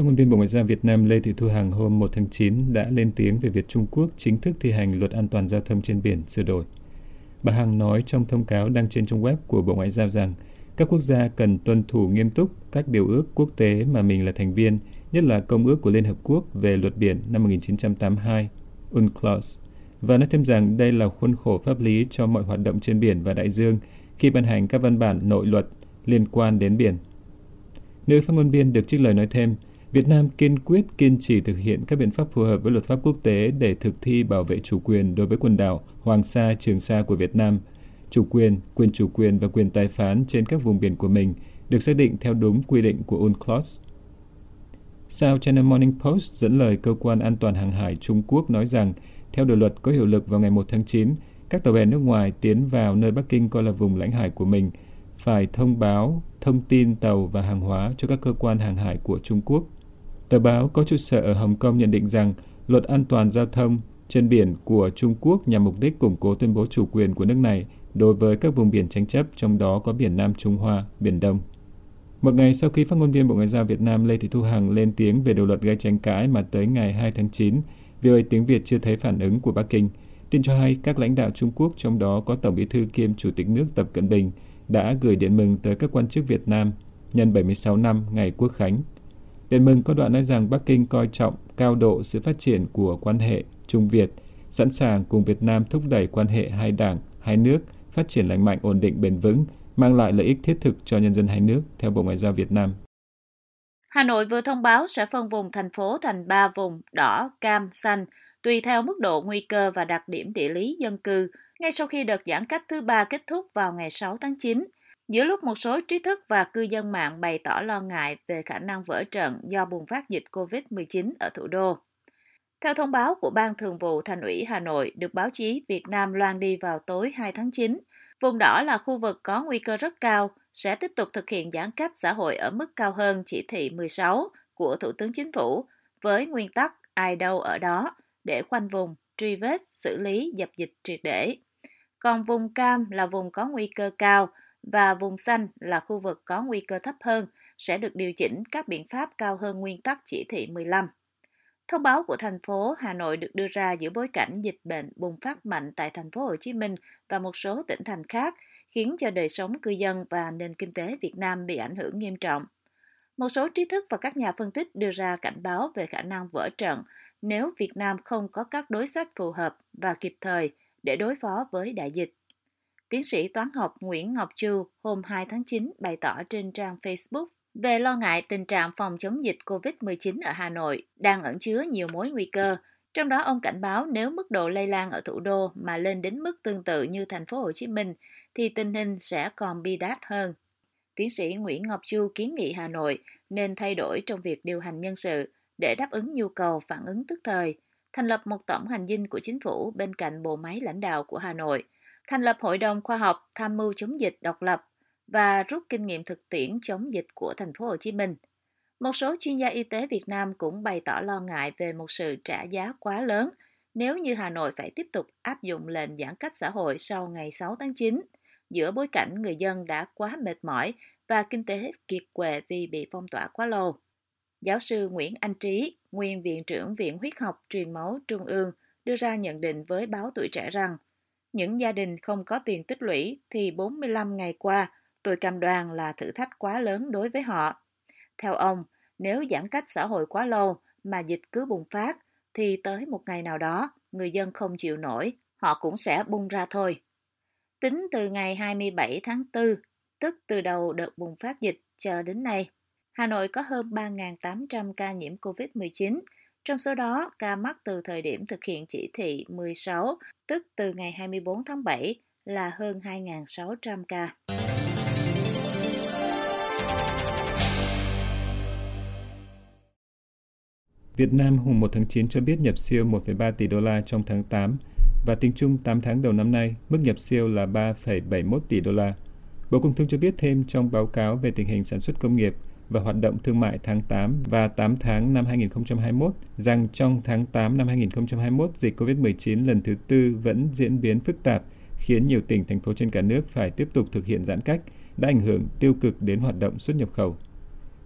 Phát ngôn viên Bộ Ngoại giao Việt Nam Lê Thị Thu Hằng hôm 1 tháng 9 đã lên tiếng về việc Trung Quốc chính thức thi hành luật an toàn giao thông trên biển sửa đổi. Bà Hằng nói trong thông cáo đăng trên trang web của Bộ Ngoại giao rằng các quốc gia cần tuân thủ nghiêm túc các điều ước quốc tế mà mình là thành viên, nhất là Công ước của Liên Hợp Quốc về luật biển năm 1982, UNCLOS, và nói thêm rằng đây là khuôn khổ pháp lý cho mọi hoạt động trên biển và đại dương khi ban hành các văn bản nội luật liên quan đến biển. Nữ phát ngôn viên được trích lời nói thêm, Việt Nam kiên quyết kiên trì thực hiện các biện pháp phù hợp với luật pháp quốc tế để thực thi bảo vệ chủ quyền đối với quần đảo Hoàng Sa, Trường Sa của Việt Nam. Chủ quyền, quyền chủ quyền và quyền tài phán trên các vùng biển của mình được xác định theo đúng quy định của UNCLOS. South China Morning Post dẫn lời cơ quan an toàn hàng hải Trung Quốc nói rằng, theo điều luật có hiệu lực vào ngày 1 tháng 9, các tàu bè nước ngoài tiến vào nơi Bắc Kinh coi là vùng lãnh hải của mình phải thông báo thông tin tàu và hàng hóa cho các cơ quan hàng hải của Trung Quốc. Tờ báo có trụ sở ở Hồng Kông nhận định rằng luật an toàn giao thông trên biển của Trung Quốc nhằm mục đích củng cố tuyên bố chủ quyền của nước này đối với các vùng biển tranh chấp, trong đó có biển Nam Trung Hoa, Biển Đông. Một ngày sau khi phát ngôn viên Bộ Ngoại giao Việt Nam Lê Thị Thu Hằng lên tiếng về điều luật gây tranh cãi mà tới ngày 2 tháng 9, VOA tiếng Việt chưa thấy phản ứng của Bắc Kinh. Tin cho hay các lãnh đạo Trung Quốc, trong đó có Tổng bí thư kiêm Chủ tịch nước Tập Cận Bình, đã gửi điện mừng tới các quan chức Việt Nam nhân 76 năm ngày Quốc khánh. Điện mừng có đoạn nói rằng Bắc Kinh coi trọng cao độ sự phát triển của quan hệ Trung Việt, sẵn sàng cùng Việt Nam thúc đẩy quan hệ hai đảng, hai nước phát triển lành mạnh, ổn định, bền vững, mang lại lợi ích thiết thực cho nhân dân hai nước, theo Bộ Ngoại giao Việt Nam. Hà Nội vừa thông báo sẽ phân vùng thành phố thành 3 vùng đỏ, cam, xanh, tùy theo mức độ nguy cơ và đặc điểm địa lý dân cư, ngay sau khi đợt giãn cách thứ ba kết thúc vào ngày 6 tháng 9. Giữa lúc một số trí thức và cư dân mạng bày tỏ lo ngại về khả năng vỡ trận do bùng phát dịch COVID-19 ở thủ đô. Theo thông báo của Ban Thường vụ Thành ủy Hà Nội được báo chí Việt Nam loan đi vào tối 2 tháng 9, vùng đỏ là khu vực có nguy cơ rất cao, sẽ tiếp tục thực hiện giãn cách xã hội ở mức cao hơn chỉ thị 16 của Thủ tướng Chính phủ với nguyên tắc ai đâu ở đó để khoanh vùng, truy vết, xử lý, dập dịch triệt để. Còn vùng cam là vùng có nguy cơ cao và vùng xanh là khu vực có nguy cơ thấp hơn sẽ được điều chỉnh các biện pháp cao hơn nguyên tắc chỉ thị 15. Thông báo của thành phố Hà Nội được đưa ra giữa bối cảnh dịch bệnh bùng phát mạnh tại thành phố Hồ Chí Minh và một số tỉnh thành khác, khiến cho đời sống cư dân và nền kinh tế Việt Nam bị ảnh hưởng nghiêm trọng. Một số trí thức và các nhà phân tích đưa ra cảnh báo về khả năng vỡ trận nếu Việt Nam không có các đối sách phù hợp và kịp thời để đối phó với đại dịch. Tiến sĩ toán học Nguyễn Ngọc Chu hôm 2 tháng 9 bày tỏ trên trang Facebook về lo ngại tình trạng phòng chống dịch COVID-19 ở Hà Nội đang ẩn chứa nhiều mối nguy cơ, trong đó ông cảnh báo nếu mức độ lây lan ở thủ đô mà lên đến mức tương tự như thành phố Hồ Chí Minh thì tình hình sẽ còn bi đát hơn. Tiến sĩ Nguyễn Ngọc Chu kiến nghị Hà Nội nên thay đổi trong việc điều hành nhân sự để đáp ứng nhu cầu phản ứng tức thời, thành lập một tổng hành dinh của chính phủ bên cạnh bộ máy lãnh đạo của Hà Nội, thành lập hội đồng khoa học tham mưu chống dịch độc lập và rút kinh nghiệm thực tiễn chống dịch của thành phố Hồ Chí Minh. Một số chuyên gia y tế Việt Nam cũng bày tỏ lo ngại về một sự trả giá quá lớn nếu như Hà Nội phải tiếp tục áp dụng lệnh giãn cách xã hội sau ngày 6 tháng 9, giữa bối cảnh người dân đã quá mệt mỏi và kinh tế kiệt quệ vì bị phong tỏa quá lâu. Giáo sư Nguyễn Anh Trí, nguyên Viện trưởng Viện Huyết học Truyền máu Trung ương, đưa ra nhận định với báo tuổi trẻ rằng những gia đình không có tiền tích lũy thì 45 ngày qua tôi cam đoan là thử thách quá lớn đối với họ. Theo ông, nếu giãn cách xã hội quá lâu mà dịch cứ bùng phát thì tới một ngày nào đó người dân không chịu nổi, họ cũng sẽ bung ra thôi. Tính từ ngày 27 tháng 4, tức từ đầu đợt bùng phát dịch cho đến nay, Hà Nội có hơn 3.800 ca nhiễm COVID-19, trong số đó ca mắc từ thời điểm thực hiện chỉ thị 16, tức từ ngày 24 tháng 7 là hơn 2.600 ca. Việt Nam hôm 1 tháng 9 cho biết nhập siêu 1,3 tỷ đô la trong tháng 8 và tính chung 8 tháng đầu năm nay, mức nhập siêu là 3,71 tỷ đô la. Bộ Công Thương cho biết thêm trong báo cáo về tình hình sản xuất công nghiệp và hoạt động thương mại tháng 8 và 8 tháng năm 2021 rằng trong tháng 8 năm 2021, dịch COVID-19 lần thứ tư vẫn diễn biến phức tạp, khiến nhiều tỉnh, thành phố trên cả nước phải tiếp tục thực hiện giãn cách, đã ảnh hưởng tiêu cực đến hoạt động xuất nhập khẩu.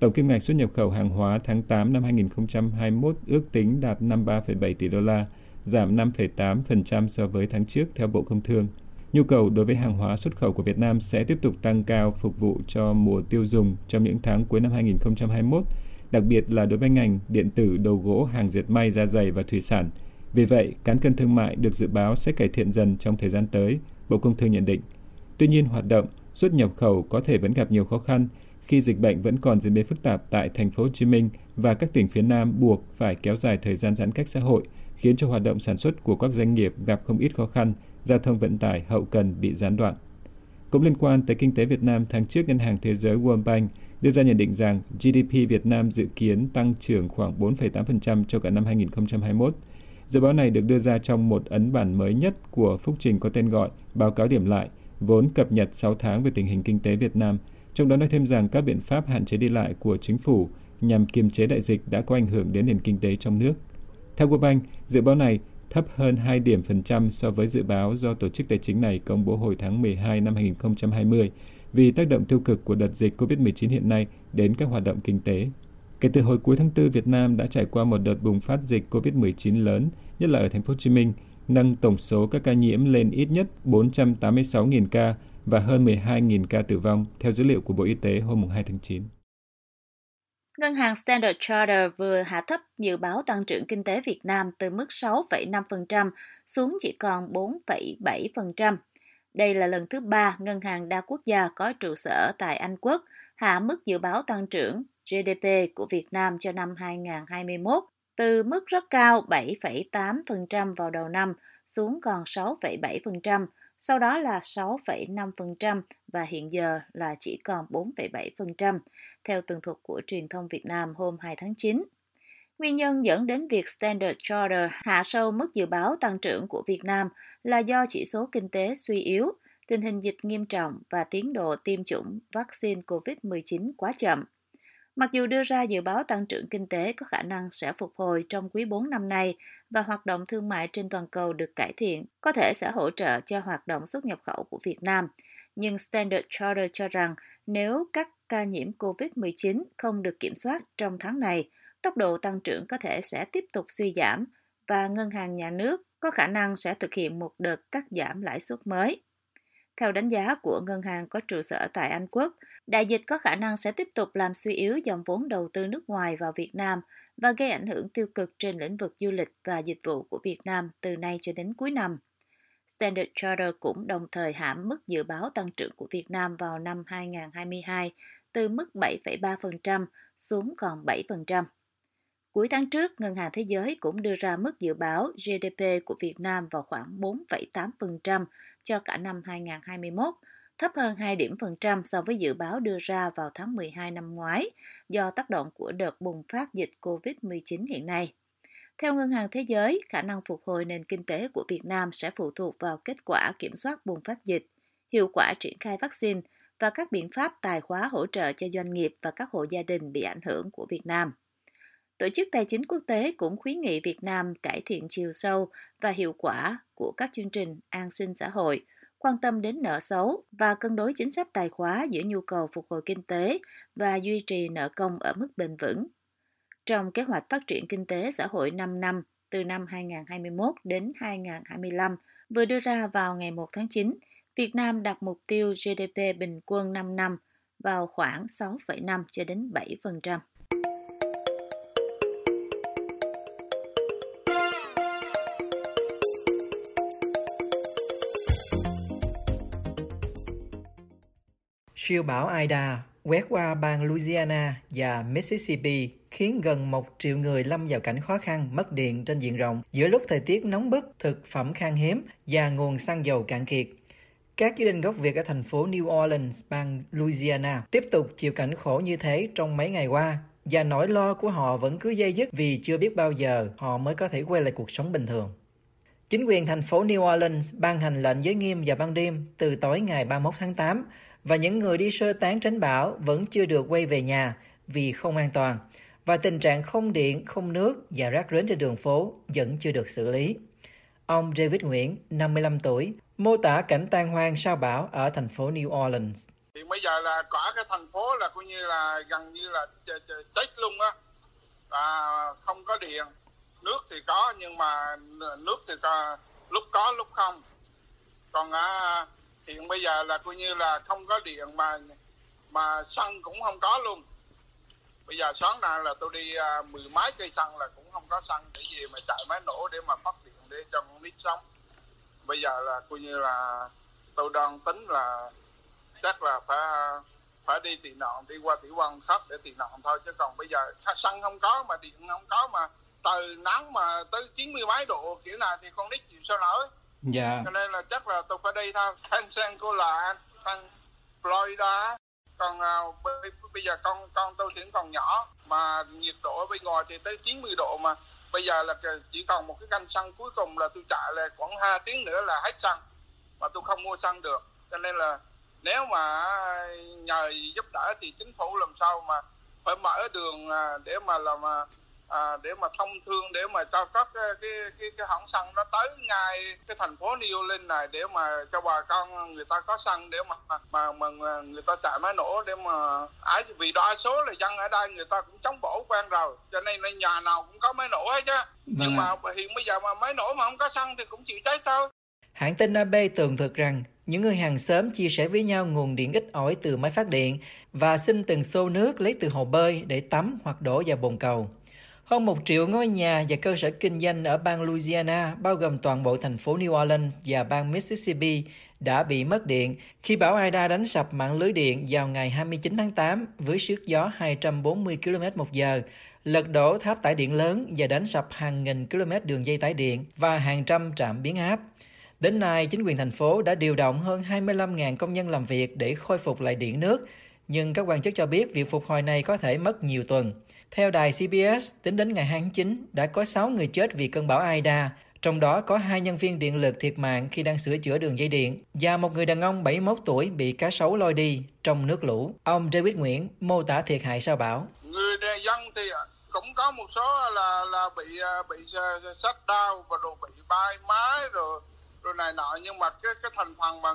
Tổng kim ngạch xuất nhập khẩu hàng hóa tháng 8 năm 2021 ước tính đạt 53,7 tỷ đô la, giảm 5,8% so với tháng trước theo Bộ Công Thương. Nhu cầu đối với hàng hóa xuất khẩu của Việt Nam sẽ tiếp tục tăng cao phục vụ cho mùa tiêu dùng trong những tháng cuối năm 2021, đặc biệt là đối với ngành điện tử, đồ gỗ, hàng dệt may, da dày và thủy sản. Vì vậy, cán cân thương mại được dự báo sẽ cải thiện dần trong thời gian tới, Bộ Công Thương nhận định. Tuy nhiên, hoạt động xuất nhập khẩu có thể vẫn gặp nhiều khó khăn khi dịch bệnh vẫn còn diễn biến phức tạp tại thành phố Hồ Chí Minh và các tỉnh phía Nam buộc phải kéo dài thời gian giãn cách xã hội, khiến cho hoạt động sản xuất của các doanh nghiệp gặp không ít khó khăn, giao thông vận tải hậu cần bị gián đoạn. Cũng liên quan tới kinh tế Việt Nam, tháng trước Ngân hàng Thế giới World Bank đưa ra nhận định rằng GDP Việt Nam dự kiến tăng trưởng khoảng 4,8% cho cả năm 2021. Dự báo này được đưa ra trong một ấn bản mới nhất của phúc trình có tên gọi Báo cáo điểm lại, vốn cập nhật 6 tháng về tình hình kinh tế Việt Nam, trong đó nói thêm rằng các biện pháp hạn chế đi lại của chính phủ nhằm kiềm chế đại dịch đã có ảnh hưởng đến nền kinh tế trong nước. Theo World Bank, dự báo này thấp hơn 2 điểm phần trăm so với dự báo do tổ chức tài chính này công bố hồi tháng 12 năm 2020 vì tác động tiêu cực của đợt dịch COVID-19 hiện nay đến các hoạt động kinh tế. Kể từ hồi cuối tháng 4, Việt Nam đã trải qua một đợt bùng phát dịch COVID-19 lớn, nhất là ở thành phố Hồ Chí Minh, nâng tổng số các ca nhiễm lên ít nhất 486.000 ca và hơn 12.000 ca tử vong, theo dữ liệu của Bộ Y tế hôm 2 tháng 9. Ngân hàng Standard Chartered vừa hạ thấp dự báo tăng trưởng kinh tế Việt Nam từ mức 6,5% xuống chỉ còn 4,7%. Đây là lần thứ ba ngân hàng đa quốc gia có trụ sở tại Anh Quốc hạ mức dự báo tăng trưởng GDP của Việt Nam cho năm 2021 từ mức rất cao 7,8% vào đầu năm xuống còn 6,7%, sau đó là 6,5% và hiện giờ là chỉ còn 4,7%, theo tường thuật của truyền thông Việt Nam hôm 2 tháng 9. Nguyên nhân dẫn đến việc Standard Charter hạ sâu mức dự báo tăng trưởng của Việt Nam là do chỉ số kinh tế suy yếu, tình hình dịch nghiêm trọng và tiến độ tiêm chủng vaccine COVID-19 quá chậm. Mặc dù đưa ra dự báo tăng trưởng kinh tế có khả năng sẽ phục hồi trong quý 4 năm nay và hoạt động thương mại trên toàn cầu được cải thiện, có thể sẽ hỗ trợ cho hoạt động xuất nhập khẩu của Việt Nam. Nhưng Standard Charter cho rằng nếu các ca nhiễm COVID-19 không được kiểm soát trong tháng này, tốc độ tăng trưởng có thể sẽ tiếp tục suy giảm và ngân hàng nhà nước có khả năng sẽ thực hiện một đợt cắt giảm lãi suất mới. Theo đánh giá của ngân hàng có trụ sở tại Anh Quốc, đại dịch có khả năng sẽ tiếp tục làm suy yếu dòng vốn đầu tư nước ngoài vào Việt Nam và gây ảnh hưởng tiêu cực trên lĩnh vực du lịch và dịch vụ của Việt Nam từ nay cho đến cuối năm. Standard Charter cũng đồng thời hãm mức dự báo tăng trưởng của Việt Nam vào năm 2022 từ mức 7,3% xuống còn 7%. Cuối tháng trước, Ngân hàng Thế giới cũng đưa ra mức dự báo GDP của Việt Nam vào khoảng 4,8% cho cả năm 2021, thấp hơn 2 điểm phần trăm so với dự báo đưa ra vào tháng 12 năm ngoái do tác động của đợt bùng phát dịch COVID-19 hiện nay. Theo Ngân hàng Thế giới, khả năng phục hồi nền kinh tế của Việt Nam sẽ phụ thuộc vào kết quả kiểm soát bùng phát dịch, hiệu quả triển khai vaccine và các biện pháp tài khóa hỗ trợ cho doanh nghiệp và các hộ gia đình bị ảnh hưởng của Việt Nam. Tổ chức Tài chính Quốc tế cũng khuyến nghị Việt Nam cải thiện chiều sâu và hiệu quả của các chương trình an sinh xã hội, quan tâm đến nợ xấu và cân đối chính sách tài khóa giữa nhu cầu phục hồi kinh tế và duy trì nợ công ở mức bền vững. Trong kế hoạch phát triển kinh tế xã hội 5 năm từ năm 2021 đến 2025 vừa đưa ra vào ngày 1 tháng 9, Việt Nam đặt mục tiêu GDP bình quân 5 năm vào khoảng 6,5 cho đến 7%. Siêu bão Ida quét qua bang Louisiana và Mississippi khiến gần một triệu người lâm vào cảnh khó khăn, mất điện trên diện rộng giữa lúc thời tiết nóng bức, thực phẩm khan hiếm và nguồn xăng dầu cạn kiệt. Các gia đình gốc Việt ở thành phố New Orleans, bang Louisiana tiếp tục chịu cảnh khổ như thế trong mấy ngày qua và nỗi lo của họ vẫn cứ dây dứt vì chưa biết bao giờ họ mới có thể quay lại cuộc sống bình thường. Chính quyền thành phố New Orleans ban hành lệnh giới nghiêm vào ban đêm từ tối ngày 31 tháng 8 và những người đi sơ tán tránh bão vẫn chưa được quay về nhà vì không an toàn và tình trạng không điện, không nước và rác rến trên đường phố vẫn chưa được xử lý. Ông David Nguyễn, 55 tuổi, mô tả cảnh tan hoang sau bão ở thành phố New Orleans. thì bây giờ là cả cái thành phố là coi như là gần như là chết luôn á à, không có điện nước thì có nhưng mà nước thì có, lúc có lúc không còn à, hiện bây giờ là coi như là không có điện mà mà xăng cũng không có luôn. Bây giờ sáng nay là tôi đi à, mười mấy cây xăng là cũng không có xăng để gì mà chạy máy nổ để mà phát điện để cho con nít sống. Bây giờ là coi như là tôi đang tính là chắc là phải à, phải đi tị nạn đi qua tiểu quan khác để tị nạn thôi. Chứ còn bây giờ xăng không có mà điện không có mà trời nắng mà tới chín mươi mấy độ kiểu này thì con nít chịu sao nổi dạ. Cho nên là chắc là tôi phải đi thôi sang sang cô là sang Florida. Còn uh, bây giờ con con tôi thì còn nhỏ mà nhiệt độ ở bên ngoài thì tới 90 độ mà. Bây giờ là chỉ còn một cái canh xăng cuối cùng là tôi chạy là khoảng 2 tiếng nữa là hết xăng mà tôi không mua xăng được. Cho nên là nếu mà nhờ giúp đỡ thì chính phủ làm sao mà phải mở đường à, để mà làm à, à, để mà thông thương để mà cho các cái cái cái, cái hãng xăng nó tới ngay cái thành phố New Orleans này để mà cho bà con người ta có xăng để mà mà mà người ta chạy máy nổ để mà ấy vì đa số là dân ở đây người ta cũng chống bổ quen rồi cho nên là nhà nào cũng có máy nổ hết chứ vâng nhưng à. mà hiện bây giờ mà máy nổ mà không có xăng thì cũng chịu cháy thôi Hãng tin AB tường thuật rằng những người hàng xóm chia sẻ với nhau nguồn điện ít ỏi từ máy phát điện và xin từng xô nước lấy từ hồ bơi để tắm hoặc đổ vào bồn cầu. Hơn một triệu ngôi nhà và cơ sở kinh doanh ở bang Louisiana, bao gồm toàn bộ thành phố New Orleans và bang Mississippi, đã bị mất điện khi bão Ida đánh sập mạng lưới điện vào ngày 29 tháng 8 với sức gió 240 km một giờ, lật đổ tháp tải điện lớn và đánh sập hàng nghìn km đường dây tải điện và hàng trăm trạm biến áp. Đến nay, chính quyền thành phố đã điều động hơn 25.000 công nhân làm việc để khôi phục lại điện nước, nhưng các quan chức cho biết việc phục hồi này có thể mất nhiều tuần. Theo đài CBS, tính đến ngày 2 tháng 9, đã có 6 người chết vì cơn bão Aida, trong đó có hai nhân viên điện lực thiệt mạng khi đang sửa chữa đường dây điện và một người đàn ông 71 tuổi bị cá sấu lôi đi trong nước lũ. Ông David Nguyễn mô tả thiệt hại sau bão. Người dân thì cũng có một số là là bị à, bị à, sách đau và đồ bị bay mái rồi rồi này nọ nhưng mà cái cái thành phần mà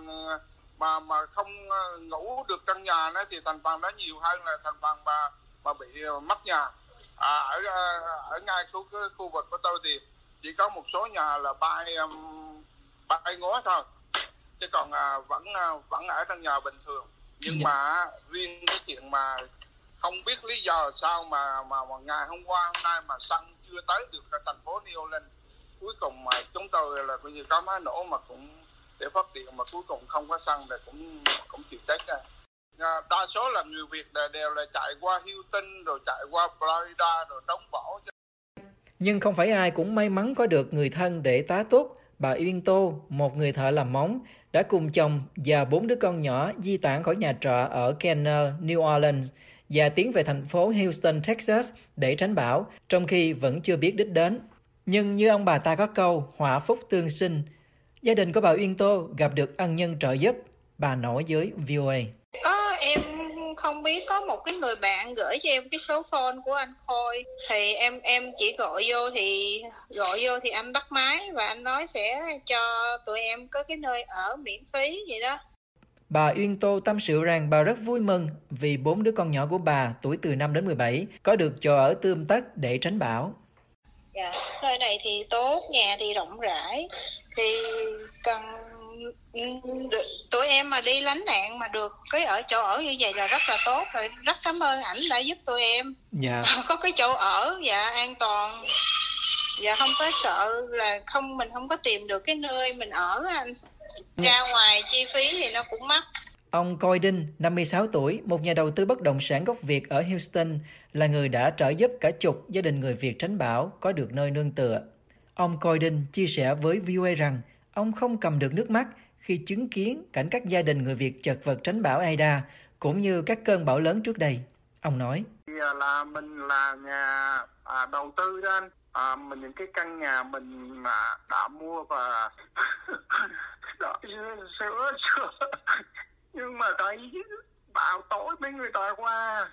mà mà không à, ngủ được trong nhà nó thì thành phần đó nhiều hơn là thành phần mà mà bị ờ, mất nhà. À, ở ờ, ở ngay khu khu vực của tôi thì chỉ có một số nhà là bay bay ngói thôi. Chứ còn à, vẫn vẫn ở trong nhà bình thường. Nhưng dạ. mà riêng cái chuyện mà không biết lý do sao mà mà, mà ngày hôm qua hôm nay mà xăng chưa tới được ở thành phố New Orleans cuối cùng mà chúng tôi là coi như có máy nổ mà cũng để phát điện mà cuối cùng không có xăng thì cũng cũng chịu chết ra đa số là người Việt đều là chạy qua Houston rồi chạy qua Florida rồi đóng bỏ nhưng không phải ai cũng may mắn có được người thân để tá túc bà Uyên Tô, một người thợ làm móng, đã cùng chồng và bốn đứa con nhỏ di tản khỏi nhà trọ ở Kenner, New Orleans và tiến về thành phố Houston, Texas để tránh bão, trong khi vẫn chưa biết đích đến. Nhưng như ông bà ta có câu, họa phúc tương sinh, gia đình của bà Uyên Tô gặp được ân nhân trợ giúp, bà nói với VOA. Em không biết có một cái người bạn gửi cho em cái số phone của anh Khôi thì em em chỉ gọi vô thì gọi vô thì anh bắt máy và anh nói sẽ cho tụi em có cái nơi ở miễn phí vậy đó. Bà Uyên Tô tâm sự rằng bà rất vui mừng vì bốn đứa con nhỏ của bà tuổi từ 5 đến 17 có được chỗ ở tươm tất để tránh bão. Dạ, nơi này thì tốt, nhà thì rộng rãi, thì cần tụi em mà đi lánh nạn mà được cái ở chỗ ở như vậy là rất là tốt rồi. Rất cảm ơn ảnh đã giúp tụi em. Dạ. có cái chỗ ở dạ an toàn. Dạ không có sợ là không mình không có tìm được cái nơi mình ở anh. Ra ngoài chi phí thì nó cũng mắc. Ông Coi Đinh, 56 tuổi, một nhà đầu tư bất động sản gốc Việt ở Houston, là người đã trợ giúp cả chục gia đình người Việt tránh bão có được nơi nương tựa. Ông Coi Đinh chia sẻ với VOA rằng ông không cầm được nước mắt khi chứng kiến cảnh các gia đình người Việt chật vật tránh bão Aida cũng như các cơn bão lớn trước đây. Ông nói: à, là mình là nhà à, đầu tư đó anh. À, mình những cái căn nhà mình mà đã mua và đó, sửa chữa nhưng mà thấy bão tối mấy người ta qua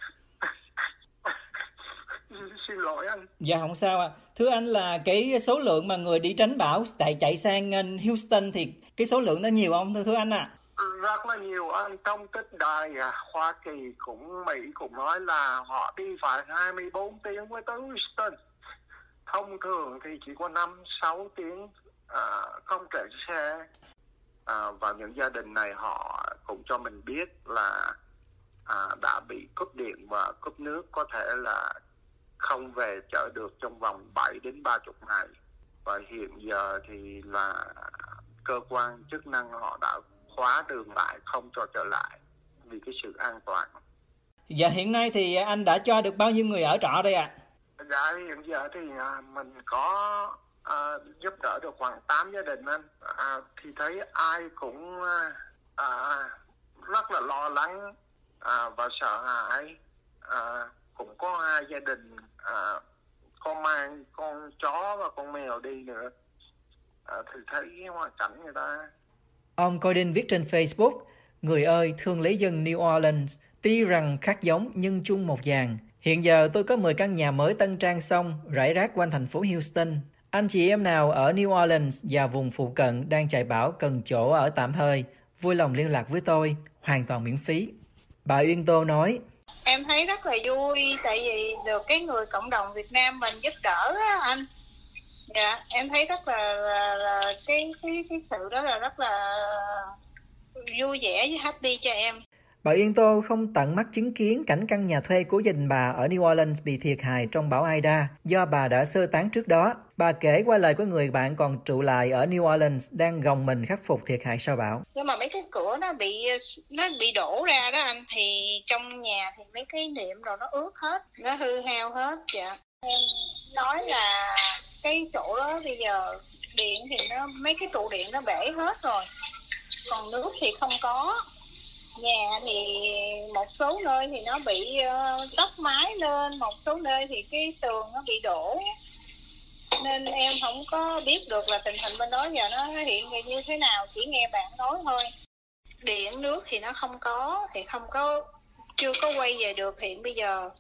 xin lỗi anh. Dạ không sao ạ. À. thưa anh là cái số lượng mà người đi tránh bão tại chạy sang Houston thì cái số lượng nó nhiều không thưa thưa anh ạ? À? rất là nhiều anh. Thông tích đài à, Hoa Kỳ cũng Mỹ cũng nói là họ đi phải 24 tiếng với tới Houston. Thông thường thì chỉ có 5 6 tiếng à, không kể xe. À, và những gia đình này họ cũng cho mình biết là à, đã bị cúp điện và cúp nước. Có thể là không về chợ được trong vòng 7 đến 30 ngày và hiện giờ thì là cơ quan chức năng họ đã khóa đường lại không cho trở lại vì cái sự an toàn. Dạ hiện nay thì anh đã cho được bao nhiêu người ở trọ đây ạ? À? Dạ hiện giờ thì à, mình có à, giúp đỡ được khoảng 8 gia đình anh à, thì thấy ai cũng à, rất là lo lắng à, và sợ hãi à, cũng có hai gia đình à, con mang con chó và con mèo đi nữa. À, thì thấy cái hoàn cảnh người ta. Ông Gordon viết trên Facebook người ơi thương lấy dân New Orleans tuy rằng khác giống nhưng chung một dàn. Hiện giờ tôi có 10 căn nhà mới tân trang xong rải rác quanh thành phố Houston. Anh chị em nào ở New Orleans và vùng phụ cận đang chạy bão cần chỗ ở tạm thời vui lòng liên lạc với tôi hoàn toàn miễn phí. Bà Uyên Tô nói em thấy rất là vui tại vì được cái người cộng đồng Việt Nam mình giúp đỡ á anh. Dạ em thấy rất là, là, là cái cái cái sự đó là rất là vui vẻ với happy cho em. Bà Yên Tô không tận mắt chứng kiến cảnh căn nhà thuê của gia đình bà ở New Orleans bị thiệt hại trong bão Ida do bà đã sơ tán trước đó. Bà kể qua lời của người bạn còn trụ lại ở New Orleans đang gồng mình khắc phục thiệt hại sau bão. Nhưng mà mấy cái cửa nó bị nó bị đổ ra đó anh thì trong nhà thì mấy cái niệm rồi nó ướt hết, nó hư hao hết. Dạ. Em nói là cái chỗ đó bây giờ điện thì nó mấy cái trụ điện nó bể hết rồi còn nước thì không có nhà thì một số nơi thì nó bị ờ, uh, tóc mái lên một số nơi thì cái tường nó bị đổ. Nên em không có biết được là tình hình bên đó giờ nó hiện như thế nào chỉ nghe bạn nói thôi. Điện nước thì nó không có thì không có chưa có quay về được hiện bây giờ.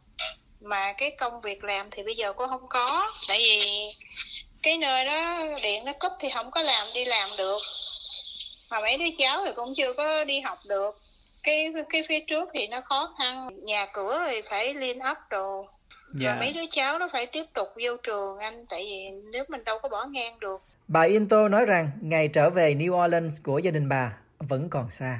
Mà cái công việc làm thì bây giờ cũng không có tại vì cái nơi đó điện nó cúp thì không có làm đi làm được. Mà mấy đứa cháu thì cũng chưa có đi học được cái cái phía trước thì nó khó khăn. Nhà cửa thì phải liên ấp đồ. Dạ. mấy đứa cháu nó phải tiếp tục vô trường anh tại vì nếu mình đâu có bỏ ngang được. Bà Into nói rằng ngày trở về New Orleans của gia đình bà vẫn còn xa